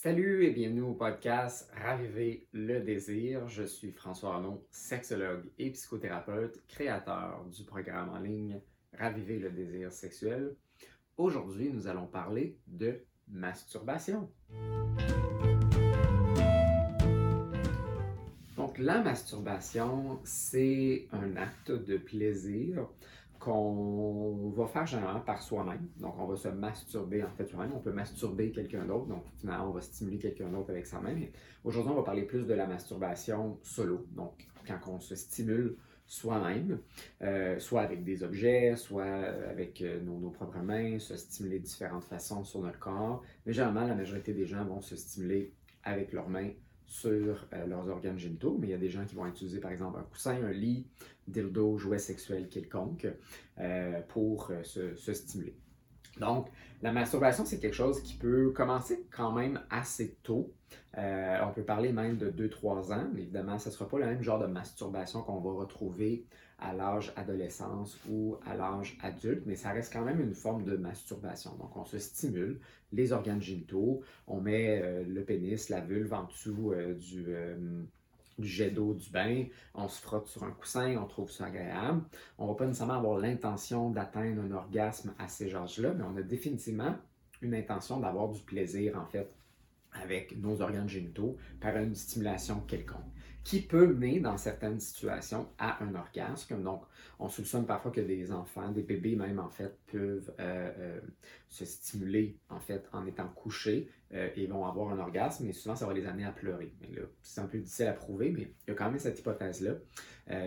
Salut et bienvenue au podcast Raviver le désir. Je suis François Arnaud, sexologue et psychothérapeute, créateur du programme en ligne Raviver le désir sexuel. Aujourd'hui, nous allons parler de masturbation. Donc, la masturbation, c'est un acte de plaisir qu'on va faire généralement par soi-même. Donc, on va se masturber en fait soi-même. On peut masturber quelqu'un d'autre. Donc, finalement, on va stimuler quelqu'un d'autre avec sa main. Aujourd'hui, on va parler plus de la masturbation solo. Donc, quand on se stimule soi-même, euh, soit avec des objets, soit avec euh, nos, nos, propres mains, se stimuler de différentes façons sur notre corps. Mais généralement, la majorité des gens vont se stimuler avec leurs mains sur euh, leurs organes génitaux, mais il y a des gens qui vont utiliser par exemple un coussin, un lit, dildo, jouet sexuel quelconque euh, pour euh, se, stimuler. Donc, la masturbation, c'est quelque chose qui peut commencer quand même assez tôt. on peut parler même de 2-3 ans, évidemment, ce ne sera pas le même genre de masturbation qu'on va retrouver à l'âge adolescence ou à l'âge adulte, mais ça reste quand même une forme de masturbation. Donc, on se stimule les organes génitaux, on met euh, le pénis, la vulve en dessous euh, du, euh, du jet d'eau du bain, on se frotte sur un coussin, on trouve ça agréable. On ne va pas nécessairement avoir l'intention d'atteindre un orgasme à ces âges-là, mais on a définitivement une intention d'avoir du plaisir, en fait, avec nos organes génitaux par une stimulation quelconque qui peut mener dans certaines situations à un orgasme. Donc, on soupçonne parfois que des enfants, des bébés même en fait, peuvent euh, euh, se stimuler en fait en étant couchés euh, et vont avoir un orgasme, mais souvent ça va les amener à pleurer. C'est un peu difficile à prouver, mais il y a quand même cette hypothèse-là.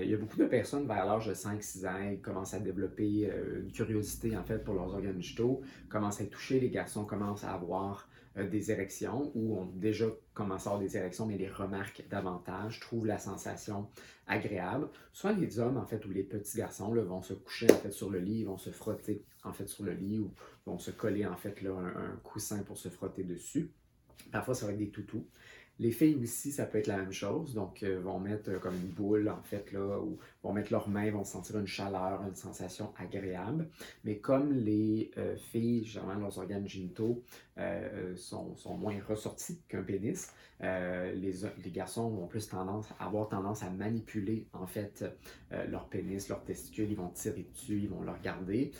il y a beaucoup de personnes vers l'âge de 5-6 ans qui commencent à développer une curiosité en fait pour leurs organes génitaux, commencent à touchés, les garçons commencent à avoir euh, des érections ou ont déjà commencé à avoir des érections, mais les remarquent davantage, trouvent la sensation agréable. Soit les hommes, en fait, ou les petits garçons vont se coucher en fait sur le lit, vont se frotter en fait sur le lit ou vont se coller en fait là, un, coussin pour se frotter dessus. Parfois, ça va être des toutous. Les filles aussi, ça peut être la même chose. Donc, euh, vont mettre euh, comme une boule, en fait, là, ou vont mettre leurs mains, vont sentir une chaleur, une sensation agréable. Mais comme les filles, généralement, leurs organes génitaux euh, sont, sont, moins ressortis qu'un pénis. Euh, les, garçons ont plus tendance, avoir tendance à manipuler en fait euh, leur pénis, leur testicule, ils vont tirer dessus, ils vont le regarder,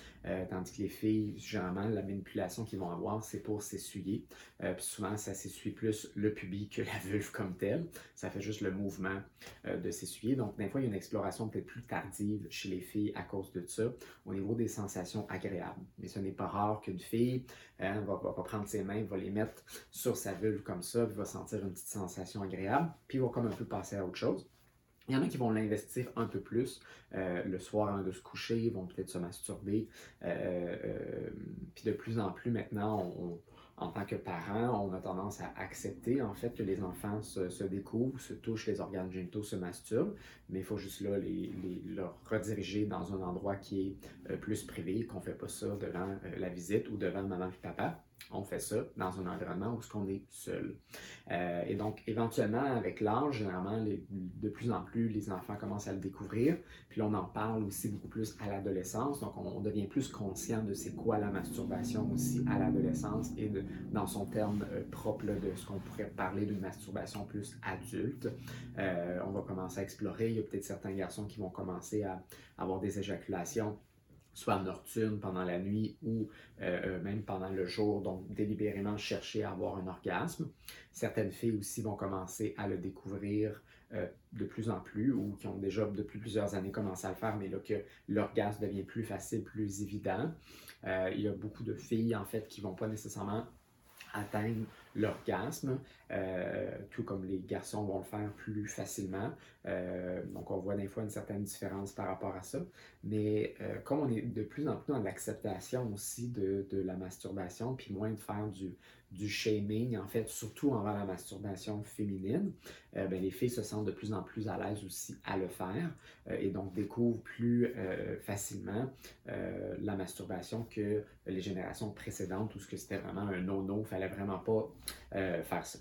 tandis que les filles, généralement, la manipulation qu'ils vont avoir, c'est pour s'essuyer. puis souvent, ça s'essuie plus le pubis que la vulve comme telle. Ça fait juste le mouvement de s'essuyer. Donc, des fois, il y a une exploration plus tardive chez les filles à cause de ça, au niveau des sensations agréables. Mais ce n'est pas rare qu'une fille hein, va, prendre ses mains, va les mettre sur sa vulve comme ça, il va sentir une petite sensation agréable, puis va comme un peu passer à autre chose. Il y en a qui vont l'investir un peu plus euh, le soir avant de se coucher, ils vont peut-être se masturber. Euh, euh, puis de plus en plus maintenant, en tant que parents, on a tendance à accepter en fait que les enfants se, découvrent, se touchent les organes génitaux, se masturbent, mais il faut juste là les, les, rediriger dans un endroit qui est plus privé, qu'on ne fait pas ça devant la visite ou devant maman et papa on fait ça dans un environnement où on est seul. Euh, et donc, éventuellement, avec l'âge, généralement, de plus en plus, les enfants commencent à le découvrir. Puis on en parle aussi beaucoup plus à l'adolescence. Donc, on, devient plus conscient de c'est quoi la masturbation aussi à l'adolescence et dans son terme euh, propre de ce qu'on pourrait parler d'une masturbation plus adulte. Euh, on va commencer à explorer. Il y a peut-être certains garçons qui vont commencer à avoir des éjaculations soit nocturne pendant la nuit ou euh, euh, même pendant le jour, donc délibérément chercher à avoir un orgasme. Certaines filles aussi vont commencer à le découvrir euh, de plus en plus ou qui ont déjà depuis plusieurs années commencé à le faire, mais là que l'orgasme devient plus facile, plus évident. il y a beaucoup de filles en fait qui vont pas nécessairement atteindre l'orgasme, euh, tout comme les garçons vont le faire plus facilement. Euh, donc on voit des fois une certaine différence par rapport à ça. Mais euh, comme on est de plus en plus dans l'acceptation aussi de, de, la masturbation, puis moins de faire du, du shaming, en fait, surtout envers la masturbation féminine, ben, les filles se sentent de plus en plus à l'aise aussi à le faire et donc découvrent plus facilement la masturbation que les générations précédentes où ce que c'était vraiment un no-no, il fallait vraiment pas faire ça.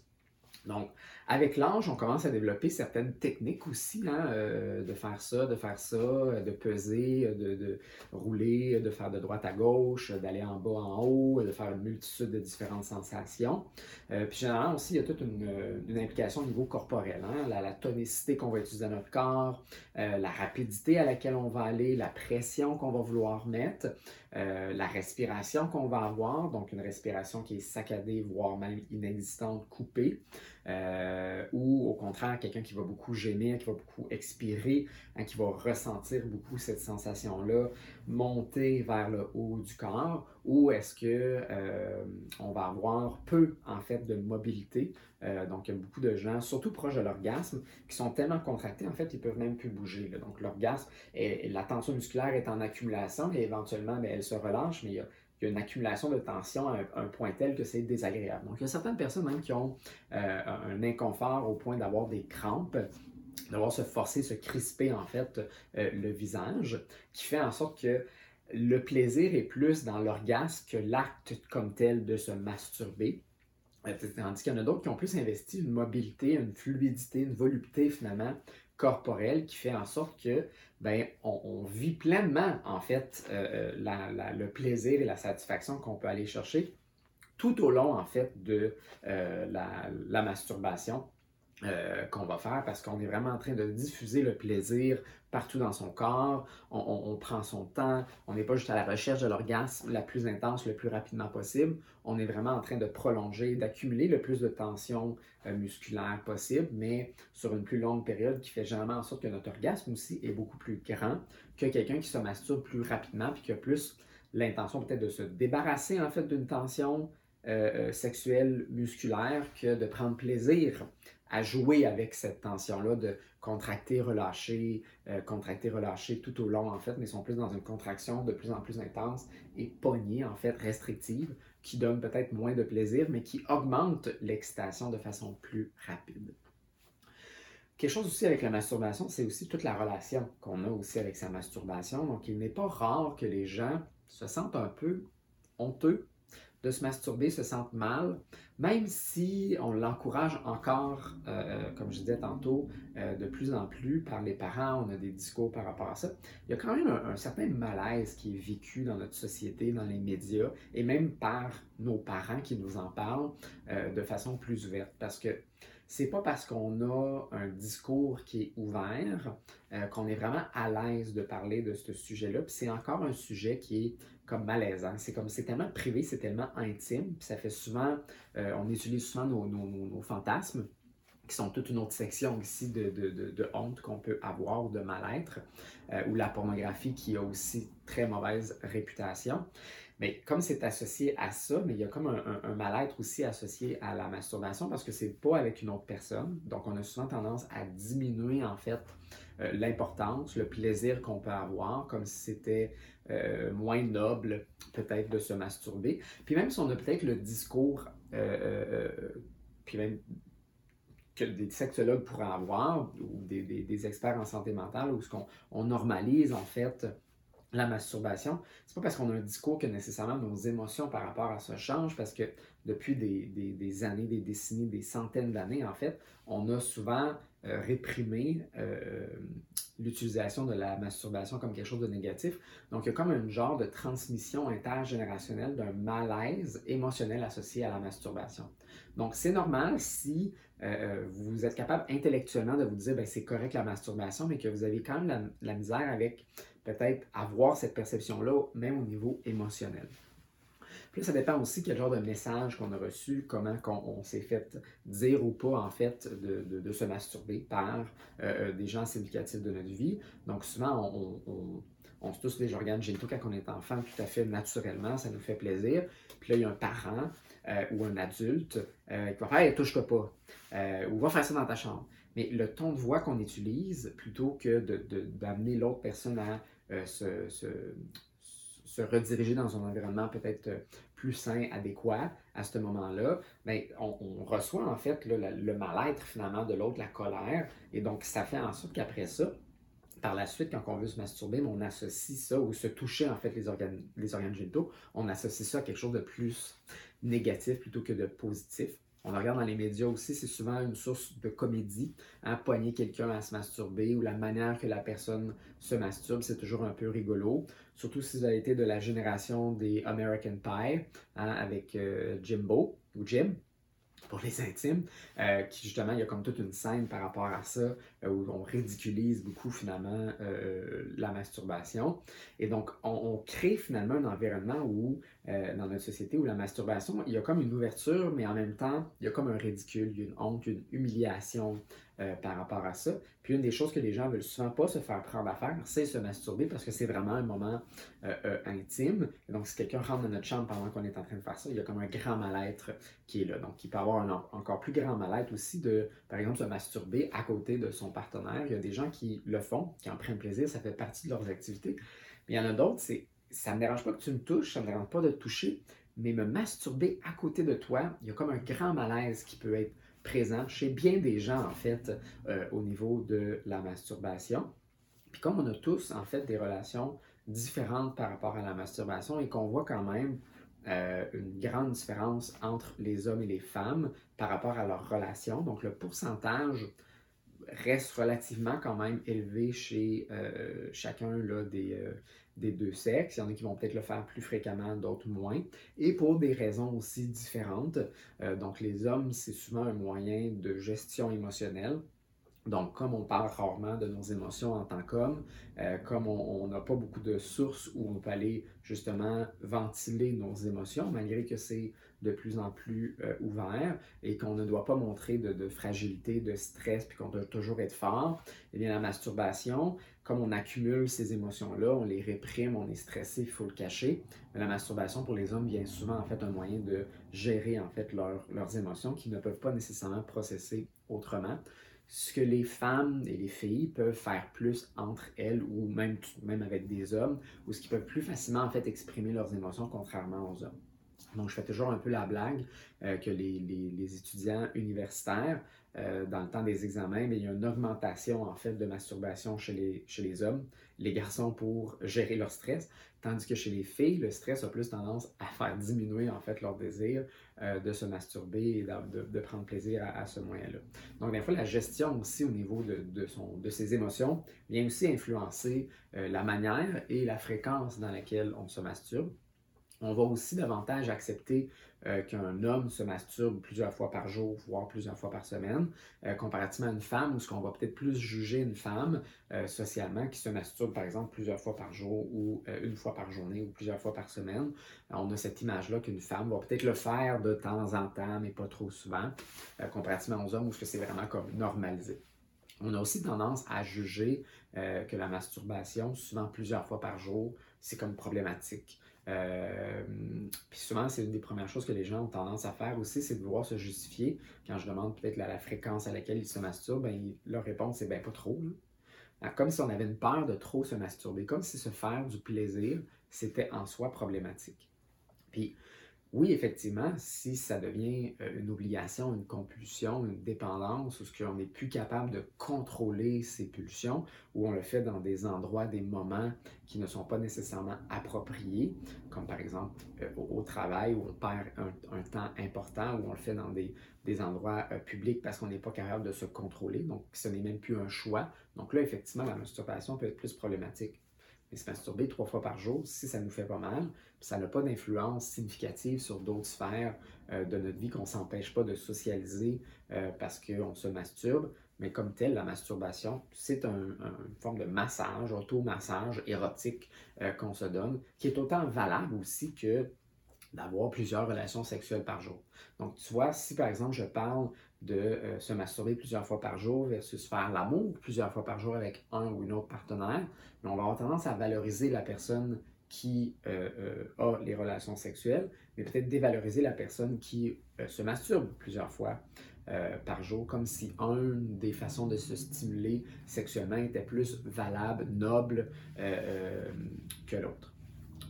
Donc, avec l'âge, on commence à développer certaines techniques aussi, hein, euh, de faire ça, de faire ça, de peser, de, rouler, de faire de droite à gauche, d'aller en bas en haut, de faire une multitude de différentes sensations. Euh, puis généralement aussi, il y a toute une, implication au niveau corporel, hein, la, tonicité qu'on va utiliser dans notre corps, euh, la rapidité à laquelle on va aller, la pression qu'on va vouloir mettre. la respiration qu'on va avoir, donc une respiration qui est saccadée, voire même inexistante, coupée. Euh, ou au contraire, quelqu'un qui va beaucoup gémir, qui va beaucoup expirer, hein, qui va ressentir beaucoup cette sensation-là monter vers le haut du corps, ou est-ce que euh, on va avoir peu en fait de mobilité. Euh, donc, il y a beaucoup de gens, surtout proches de l'orgasme, qui sont tellement contractés, en fait, ils peuvent même plus bouger. Donc, l'orgasme, la tension musculaire est en accumulation et éventuellement, ben, elle se relâche, mais y a une accumulation de tension à un, point tel que c'est désagréable. Donc, il y a certaines personnes même qui ont euh, un inconfort au point d'avoir des crampes d'avoir se forcer, se crisper en fait euh, le visage, qui fait en sorte que le plaisir est plus dans l'orgasme que l'acte comme tel de se masturber. Euh, tandis qu'il y en a d'autres qui ont plus investi une mobilité, une fluidité, une volupté finalement corporelle qui fait en sorte que ben, on, vit pleinement, en fait, euh, euh, le plaisir et la satisfaction qu'on peut aller chercher tout au long, en fait, de euh, la, masturbation. Qu'on va faire parce qu'on est vraiment en train de diffuser le plaisir partout dans son corps, on, prend son temps, on n'est pas juste à la recherche de l'orgasme la plus intense le plus rapidement possible, on est vraiment en train de prolonger, d'accumuler le plus de tension euh, musculaire possible, mais sur une plus longue période qui fait généralement en sorte que notre orgasme aussi est beaucoup plus grand que quelqu'un qui se masturbe plus rapidement puis qui a plus l'intention peut-être de se débarrasser en fait d'une tension euh, euh, sexuelle musculaire que de prendre plaisir à jouer avec cette tension-là, de contracter, relâcher, euh, contracter, relâcher tout au long, en fait, mais sont plus dans une contraction de plus en plus intense et pognée, en fait, restrictive, qui donne peut-être moins de plaisir, mais qui augmente l'excitation de façon plus rapide. Quelque chose aussi avec la masturbation, c'est aussi toute la relation qu'on a aussi avec sa masturbation. Donc, il n'est pas rare que les gens se sentent un peu honteux de se masturber se sentent mal, même si on l'encourage encore, euh, euh, comme je disais tantôt, euh, de plus en plus par les parents, on a des discours par rapport à ça, il y a quand même un, certain malaise qui est vécu dans notre société, dans les médias, et même par nos parents qui nous en parlent de façon plus ouverte. Parce que c'est pas parce qu'on a un discours qui est ouvert qu'on est vraiment à l'aise de parler de ce sujet-là. Puis c'est encore un sujet qui est comme malaisant. C'est comme c'est tellement privé, c'est tellement intime, puis ça fait souvent, euh, on utilise souvent nos, fantasmes, qui sont toute une autre section ici de, de, honte qu'on peut avoir de mal-être, euh, ou la pornographie qui a aussi très mauvaise réputation. Mais comme c'est associé à ça, mais il y a comme un, mal-être aussi associé à la masturbation parce que c'est pas avec une autre personne. Donc on a souvent tendance à diminuer en fait euh, l'importance, le plaisir qu'on peut avoir, comme si c'était euh, moins noble peut-être de se masturber. Puis même si on a peut-être le discours, euh, puis même que des sexologues pourraient avoir, ou des, experts en santé mentale, où ce qu'on on normalise en fait la masturbation, c'est pas parce qu'on a un discours que nécessairement nos émotions par rapport à ça changent, parce que depuis des, années, des décennies, des centaines d'années, en fait, on a souvent euh, réprimé euh, l'utilisation de la masturbation comme quelque chose de négatif. Donc, il y a comme un genre de transmission intergénérationnelle d'un malaise émotionnel associé à la masturbation. Donc, c'est normal si euh, vous êtes capable intellectuellement de vous dire, ben, c'est correct la masturbation, mais que vous avez quand même la misère avec peut-être avoir cette perception-là, même au niveau émotionnel. Puis ça dépend aussi quel genre de message qu'on a reçu, comment on, s'est fait dire ou pas, en fait, de, se masturber par euh, euh, des gens significatifs de notre vie. Donc souvent, on, se touche les organes génitaux quand on est enfant tout à fait naturellement, ça nous fait plaisir. Puis là, il y a un parent euh, ou un adulte qui va faire hey, touche-toi pas ou va faire ça dans ta chambre. Mais le ton de voix qu'on utilise, plutôt que d'amener l'autre personne à se, se rediriger dans un environnement peut-être euh, plus sain, adéquat à ce moment-là, ben, on, reçoit en fait le, mal-être finalement de l'autre, la colère, et donc ça fait en sorte qu'après ça, par la suite, quand on veut se masturber, on associe ça, ou se toucher en fait les organes, les organes génitaux, on associe ça à quelque chose de plus négatif plutôt que de positif. On le regarde dans les médias aussi, c'est souvent une source de comédie. Hein, poigner quelqu'un à se masturber ou la manière que la personne se masturbe, c'est toujours un peu rigolo. Surtout si vous avez été de la génération des American Pie hein, avec euh, Jimbo ou Jim pour les intimes, euh, qui justement, il y a comme toute une scène par rapport à ça, euh, où on ridiculise beaucoup finalement euh, la masturbation. Et donc, on, crée finalement un environnement où, dans notre société, où la masturbation, il y a comme une ouverture, mais en même temps, il y a comme un ridicule, une honte, une humiliation, euh, par rapport à ça. Puis une des choses que les gens veulent souvent pas se faire prendre à faire, c'est se masturber parce que c'est vraiment un moment euh, euh, intime. donc si quelqu'un rentre dans notre chambre pendant qu'on est en train de faire ça, il y a comme un grand mal-être qui est là. Donc il peut avoir un encore plus grand mal-être aussi de, par exemple, se masturber à côté de son partenaire. Il y a des gens qui le font, qui en prennent plaisir, ça fait partie de leurs activités. Mais il y en a d'autres, c'est ça ne me dérange pas que tu me touches, ça ne me dérange pas de te toucher, mais me masturber à côté de toi, il y a comme un grand malaise qui peut être présent chez bien des gens, en fait, euh, au niveau de la masturbation. Puis comme on a tous, en fait, des relations différentes par rapport à la masturbation et qu'on voit quand même euh, une grande différence entre les hommes et les femmes par rapport à leurs relations. Donc le pourcentage reste relativement quand même élevé chez euh, chacun là, des, des deux sexes. Il y en a qui vont peut-être le faire plus fréquemment, d'autres moins. Et pour des raisons aussi différentes. Euh, donc les hommes, c'est souvent un moyen de gestion émotionnelle. Donc, comme on parle rarement de nos émotions en tant qu'homme, euh, comme on n'a pas beaucoup de sources où on peut aller justement ventiler nos émotions, malgré que c'est de plus en plus euh, ouvert et qu'on ne doit pas montrer de, fragilité, de stress, puis qu'on doit toujours être fort, eh bien la masturbation, comme on accumule ces émotions-là, on les réprime, on est stressé, il faut le cacher. Mais la masturbation pour les hommes vient souvent en fait un moyen de gérer en fait leurs émotions qu'ils ne peuvent pas nécessairement processer autrement ce que les femmes et les filles peuvent faire plus entre elles ou même, même avec des hommes, ou ce qu'ils peuvent plus facilement en fait exprimer leurs émotions contrairement aux hommes. Donc, je fais toujours un peu la blague euh, que les, étudiants universitaires, euh, dans le temps des examens, il y a une augmentation en fait de masturbation chez les, hommes, les garçons pour gérer leur stress, tandis que chez les filles, le stress a plus tendance à faire diminuer en fait leur désir euh, de se masturber et de, prendre plaisir à, ce moyen-là. Donc, des fois, la gestion aussi au niveau de, de, de ses émotions vient aussi influencer la manière et la fréquence dans laquelle on se masturbe on va aussi davantage accepter euh, qu'un homme se masturbe plusieurs fois par jour, voire plusieurs fois par semaine, euh, comparativement à une femme, où ce qu'on va peut-être plus juger une femme euh, socialement qui se masturbe par exemple plusieurs fois par jour ou une fois par journée ou plusieurs fois par semaine. on a cette image-là qu'une femme va peut-être le faire de temps en temps, mais pas trop souvent, comparativement aux hommes où c'est vraiment comme normalisé. On a aussi tendance à juger que la masturbation, souvent plusieurs fois par jour, c'est comme problématique. Euh, puis souvent, c'est une des premières choses que les gens ont tendance à faire aussi, c'est de vouloir se justifier. Quand je demande peut-être la, fréquence à laquelle ils se masturbent, ben, leur réponse c'est ben pas trop. Comme si on avait une peur de trop se masturber, comme si se faire du plaisir, c'était en soi problématique. Puis oui, effectivement, si ça devient euh, une obligation, une compulsion, une dépendance, ou ce qu'on n'est plus capable de contrôler ses pulsions, ou on le fait dans des endroits, des moments qui ne sont pas nécessairement appropriés, comme par exemple euh, au, travail, où on perd un, temps important, ou on le fait dans des, endroits euh, publics parce qu'on n'est pas capable de se contrôler, donc ce n'est même plus un choix. Donc là, effectivement, la masturbation peut être plus problématique. Mais se masturber trois fois par jour, si ça nous fait pas mal, ça n'a pas d'influence significative sur d'autres sphères euh, de notre vie, qu'on ne s'empêche pas de socialiser euh, parce qu'on se masturbe. Mais comme tel, la masturbation, c'est une forme de massage, auto-massage érotique euh, qu'on se donne, qui est autant valable aussi que d'avoir plusieurs relations sexuelles par jour. Donc, tu vois, si par exemple je parle de euh, se masturber plusieurs fois par jour versus faire l'amour plusieurs fois par jour avec un ou une autre partenaire, on va avoir tendance à valoriser la personne qui euh, euh, a les relations sexuelles, mais peut-être dévaloriser la personne qui se masturbe plusieurs fois par jour, comme si une des façons de se stimuler sexuellement était plus valable, noble que l'autre.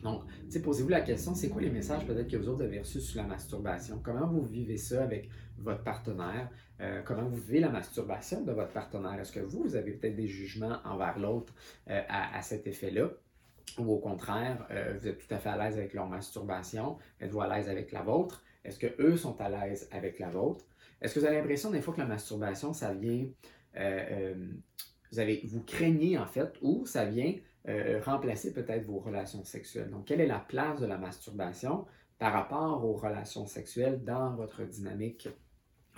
Donc, posez-vous la question, c'est quoi les messages peut-être que vous autres avez reçus sur la masturbation? Comment vous vivez ça avec votre partenaire? Euh, comment vous vivez la masturbation de votre partenaire? Est-ce que vous, vous avez peut-être des jugements envers l'autre euh, à, cet effet-là? Ou au contraire, euh, vous êtes tout à fait à l'aise avec leur masturbation? Êtes-vous à l'aise avec la vôtre? Est-ce que eux sont à l'aise avec la vôtre? Est-ce que vous avez l'impression des fois que la masturbation, ça vient, vous, avez, vous craignez en fait, ou ça vient euh, remplacer peut-être vos relations sexuelles? Donc, quelle est la place de la masturbation par rapport aux relations sexuelles dans votre dynamique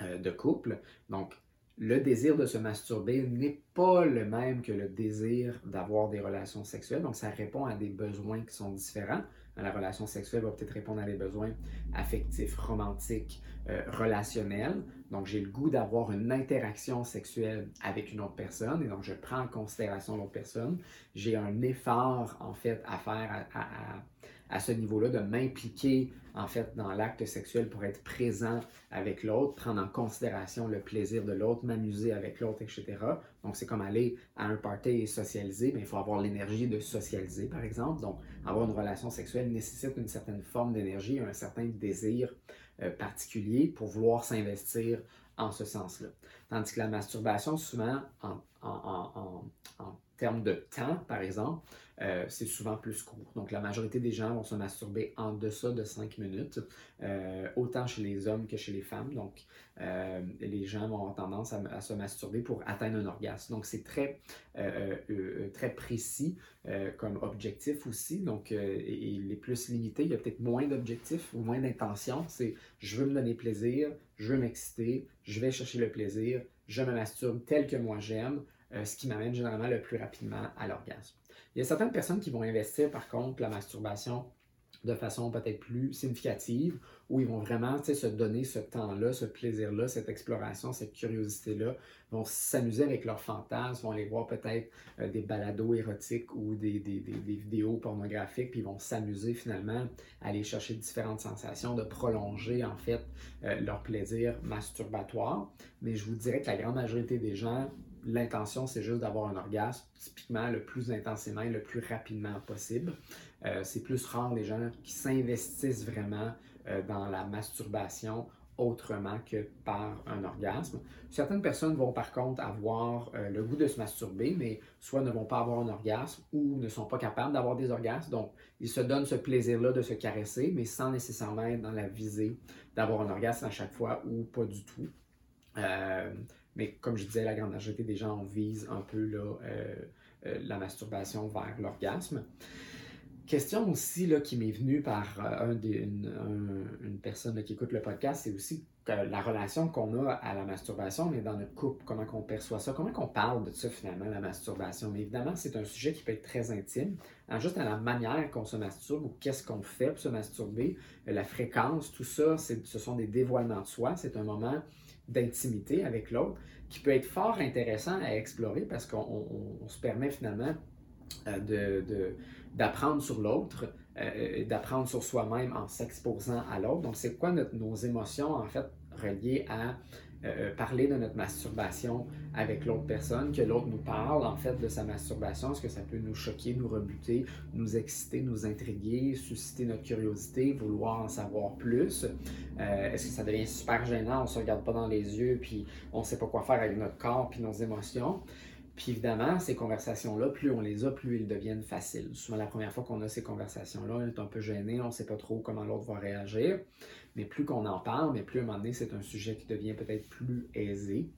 de couple? Donc, le désir de se masturber n'est pas le même que le désir d'avoir des relations sexuelles. Donc, ça répond à des besoins qui sont différents. La relation sexuelle va peut-être répondre à des besoins affectifs, romantiques, euh, relationnels. Donc, j'ai le goût d'avoir une interaction sexuelle avec une autre personne et donc je prends en considération l'autre personne. J'ai un effort, en fait, à faire à, à ce niveau-là, de m'impliquer en fait dans l'acte sexuel pour être présent avec l'autre, prendre en considération le plaisir de l'autre, m'amuser avec l'autre, etc. Donc c'est comme aller à un party et socialiser, mais il faut avoir l'énergie de socialiser par exemple. Donc avoir une relation sexuelle nécessite une certaine forme d'énergie, un certain désir euh, particulier pour vouloir s'investir en ce sens-là. Tandis que la masturbation, souvent en, termes de temps, par exemple, euh, c'est souvent plus court. Donc, la majorité des gens vont se masturber en deçà de 5 minutes, euh, autant chez les hommes que chez les femmes. Donc, euh, les gens vont avoir tendance à, se masturber pour atteindre un orgasme. Donc, c'est très, très précis comme objectif aussi. Donc, il est plus limité. Il y a peut-être moins d'objectifs ou moins d'intentions. C'est je veux me donner plaisir, je veux m'exciter, je vais chercher le plaisir, je me masturbe tel que moi j'aime, ce qui m'amène généralement le plus rapidement à l'orgasme. Il y a certaines personnes qui vont investir, par contre, la masturbation de façon peut-être plus significative, où ils vont vraiment se donner ce temps-là, ce plaisir-là, cette exploration, cette curiosité-là, vont s'amuser avec leurs fantasmes, vont aller voir peut-être euh, des balados érotiques ou des, vidéos pornographiques, puis ils vont s'amuser finalement à aller chercher différentes sensations, de prolonger en fait euh, leur plaisir masturbatoire. Mais je vous dirais que la grande majorité des gens l'intention, c'est juste d'avoir un orgasme, typiquement le plus intensément et le plus rapidement possible. Euh, c'est plus rare les gens qui s'investissent vraiment euh, dans la masturbation autrement que par un orgasme. Certaines personnes vont par contre avoir euh, le goût de se masturber, mais soit ne vont pas avoir un orgasme ou ne sont pas capables d'avoir des orgasmes. Donc, ils se donnent ce plaisir-là de se caresser, mais sans nécessairement être dans la visée d'avoir un orgasme à chaque fois ou pas du tout. Mais comme je disais, la grande majorité des gens visent un peu euh, euh, la masturbation vers l'orgasme. Question aussi qui m'est venue par euh, une, personne qui écoute le podcast, c'est aussi la relation qu'on a à la masturbation, mais dans notre couple, comment on perçoit ça, comment on parle de ça finalement, la masturbation? Mais évidemment, c'est un sujet qui peut être très intime, juste à la manière qu'on se masturbe ou qu'est-ce qu'on fait pour se masturber, la fréquence, tout ça, ce sont des dévoilements de soi. C'est un moment d'intimité avec l'autre qui peut être fort intéressant à explorer parce qu'on se permet finalement euh, d'apprendre sur l'autre, euh, d'apprendre sur soi-même en s'exposant à l'autre. Donc, c'est quoi nos émotions en fait reliées à euh, parler de notre masturbation avec l'autre personne, que l'autre nous parle en fait de sa masturbation, est-ce que ça peut nous choquer, nous rebuter, nous exciter, nous intriguer, susciter notre curiosité, vouloir en savoir plus? Euh, est-ce que ça devient super gênant, on ne se regarde pas dans les yeux, puis on sait pas quoi faire avec notre corps, puis nos émotions? Puis évidemment, ces conversations-là, plus on les a, plus ils deviennent faciles. Souvent, la première fois qu'on a ces conversations-là, on est un peu gêné, on ne sait pas trop comment l'autre va réagir. Mais plus qu'on en parle, mais plus à un moment donné, c'est un sujet qui devient peut-être plus aisé.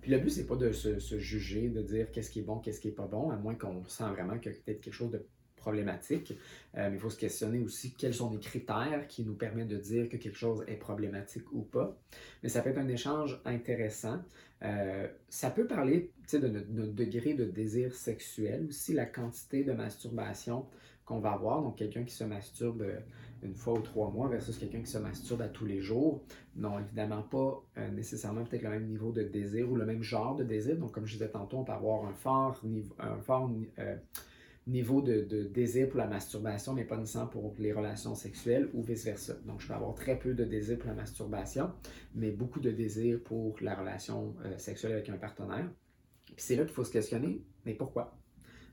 Puis le but, c'est pas de se, juger, de dire qu'est-ce qui est bon, qu'est-ce qui est pas bon, à moins qu'on sent vraiment qu'il y a peut-être quelque chose de problématique. Euh, il faut se questionner aussi quels sont les critères qui nous permettent de dire que quelque chose est problématique ou pas. Mais ça peut être un échange intéressant. Euh, ça peut parler de notre, degré de désir sexuel, aussi la quantité de masturbation qu'on va avoir. Donc, quelqu'un qui se masturbe euh, une fois ou trois mois versus quelqu'un qui se masturbe à tous les jours n'ont évidemment pas nécessairement peut-être le même niveau de désir ou le même genre de désir. Donc, comme je disais tantôt, on peut avoir un fort, niveau, un fort niveau de, désir pour la masturbation, mais pas nécessairement pour les relations sexuelles ou vice-versa. Donc, je peux avoir très peu de désir pour la masturbation, mais beaucoup de désir pour la relation euh, sexuelle avec un partenaire. Puis c'est là qu'il faut se questionner, mais pourquoi?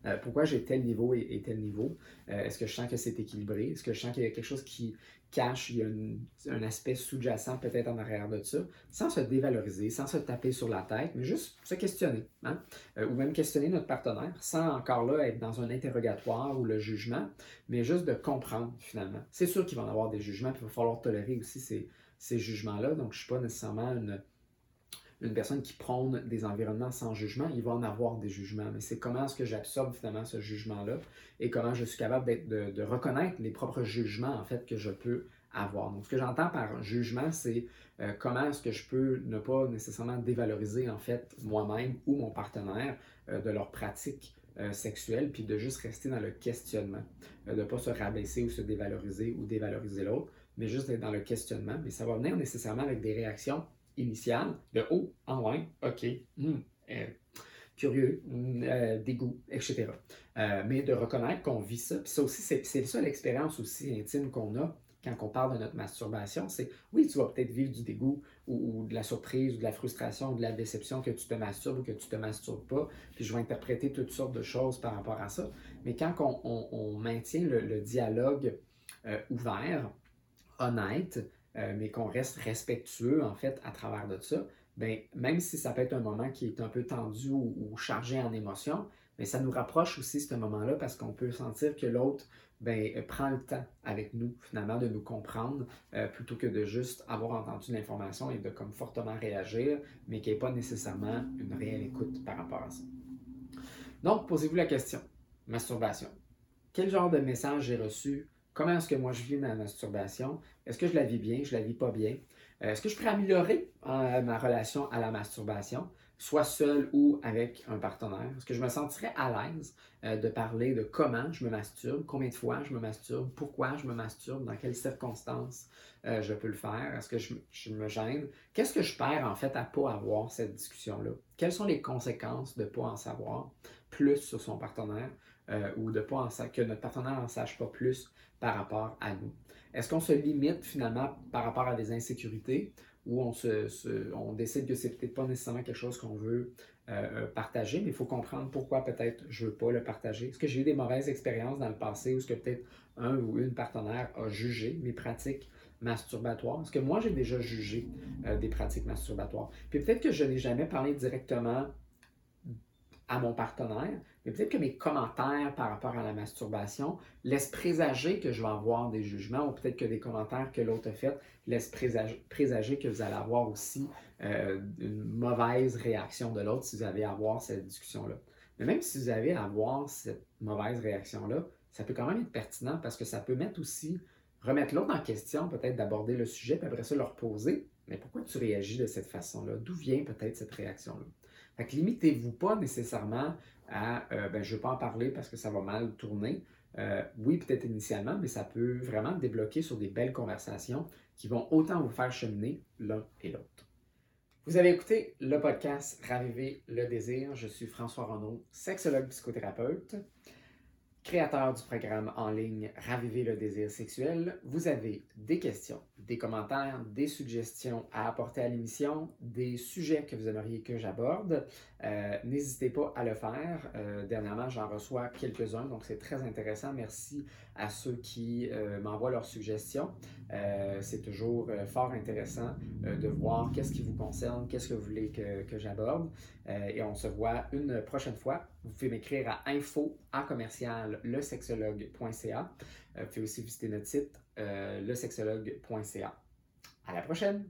Euh, pourquoi j'ai tel niveau et, tel niveau? Euh, est-ce que je sens que c'est équilibré? Est-ce que je sens qu'il y a quelque chose qui cache, il y a un aspect sous-jacent peut-être en arrière de ça, sans se dévaloriser, sans se taper sur la tête, mais juste se questionner, hein? ou même questionner notre partenaire, sans encore là être dans un interrogatoire ou le jugement, mais juste de comprendre finalement. C'est sûr qu'il va y avoir des jugements, puis il va falloir tolérer aussi ces, ces jugements-là, donc je ne suis pas nécessairement une une personne qui prône des environnements sans jugement, il va en avoir des jugements. Mais c'est comment est-ce que j'absorbe finalement ce jugement-là et comment je suis capable de, reconnaître les propres jugements en fait que je peux avoir. Donc, ce que j'entends par jugement, c'est euh, comment est-ce que je peux ne pas nécessairement dévaloriser en fait moi-même ou mon partenaire euh, de leur pratique euh, sexuelle, puis de juste rester dans le questionnement, de ne pas se rabaisser ou se dévaloriser ou dévaloriser l'autre, mais juste d'être dans le questionnement. Mais ça va venir nécessairement avec des réactions initiale de oh, en loin, ok, hmm, euh, curieux, hmm, euh, dégoût, etc. Euh, mais de reconnaître qu'on vit ça, puis ça aussi, c'est ça l'expérience aussi intime qu'on a quand on parle de notre masturbation, c'est oui, tu vas peut-être vivre du dégoût ou, de la surprise ou de la frustration ou de la déception que tu te masturbes ou que tu te masturbes pas, puis je vais interpréter toutes sortes de choses par rapport à ça. Mais quand on, maintient le, dialogue ouvert, honnête, euh, mais qu'on reste respectueux en fait à travers de ça, ben, même si ça peut être un moment qui est un peu tendu ou, chargé en émotions, mais ben, ça nous rapproche aussi ce moment-là parce qu'on peut sentir que l'autre ben, prend le temps avec nous finalement de nous comprendre euh, plutôt que de juste avoir entendu l'information et de comme fortement réagir, mais qu'il n'y ait pas nécessairement une réelle écoute par rapport à ça. Donc, posez-vous la question, masturbation. Quel genre de message j'ai reçu Comment est-ce que moi je vis ma masturbation? Est-ce que je la vis bien? Je la vis pas bien? Euh, est-ce que je pourrais améliorer euh, ma relation à la masturbation, soit seul ou avec un partenaire? Est-ce que je me sentirais à l'aise euh, de parler de comment je me masturbe, combien de fois je me masturbe, pourquoi je me masturbe, dans quelles circonstances je peux le faire? Est-ce que je me gêne? Qu'est-ce que je perds en fait à ne pas avoir cette discussion-là? Quelles sont les conséquences de ne pas en savoir plus sur son partenaire? Euh, ou de pas que notre partenaire n'en sache pas plus par rapport à nous. Est-ce qu'on se limite finalement par rapport à des insécurités ou on, décide que c'est peut-être pas nécessairement quelque chose qu'on veut euh, partager, mais il faut comprendre pourquoi peut-être je veux pas le partager? Est-ce que j'ai eu des mauvaises expériences dans le passé ou est-ce que peut-être un ou une partenaire a jugé mes pratiques masturbatoires? Est-ce que moi j'ai déjà jugé euh, des pratiques masturbatoires? Puis peut-être que je n'ai jamais parlé directement à mon partenaire, mais peut-être que mes commentaires par rapport à la masturbation laissent présager que je vais avoir des jugements ou peut-être que des commentaires que l'autre a fait laissent présager, que vous allez avoir aussi euh, une mauvaise réaction de l'autre si vous avez à avoir cette discussion-là. Mais même si vous avez à avoir cette mauvaise réaction-là, ça peut quand même être pertinent parce que ça peut mettre aussi, remettre l'autre en question, peut-être d'aborder le sujet, puis après ça leur poser, mais pourquoi tu réagis de cette façon-là? D'où vient peut-être cette réaction-là? Fait que limitez-vous pas nécessairement à euh, ben, je ne veux pas en parler parce que ça va mal tourner. Euh, oui, peut-être initialement, mais ça peut vraiment débloquer sur des belles conversations qui vont autant vous faire cheminer l'un et l'autre. Vous avez écouté le podcast Raviver le désir. Je suis François Renaud, sexologue psychothérapeute créateur du programme en ligne Raviver le désir sexuel, vous avez des questions, des commentaires, des suggestions à apporter à l'émission, des sujets que vous aimeriez que j'aborde, euh, n'hésitez pas à le faire. Euh, dernièrement, j'en reçois quelques-uns, donc c'est très intéressant. Merci à ceux qui euh, m'envoient leurs suggestions. c'est toujours fort intéressant de voir qu'est-ce qui vous concerne, qu'est-ce que vous voulez que j'aborde. et on se voit une prochaine fois. Vous pouvez m'écrire à info à commercial lesexologue.ca. vous pouvez aussi visiter notre site lesexologue.ca. À la prochaine!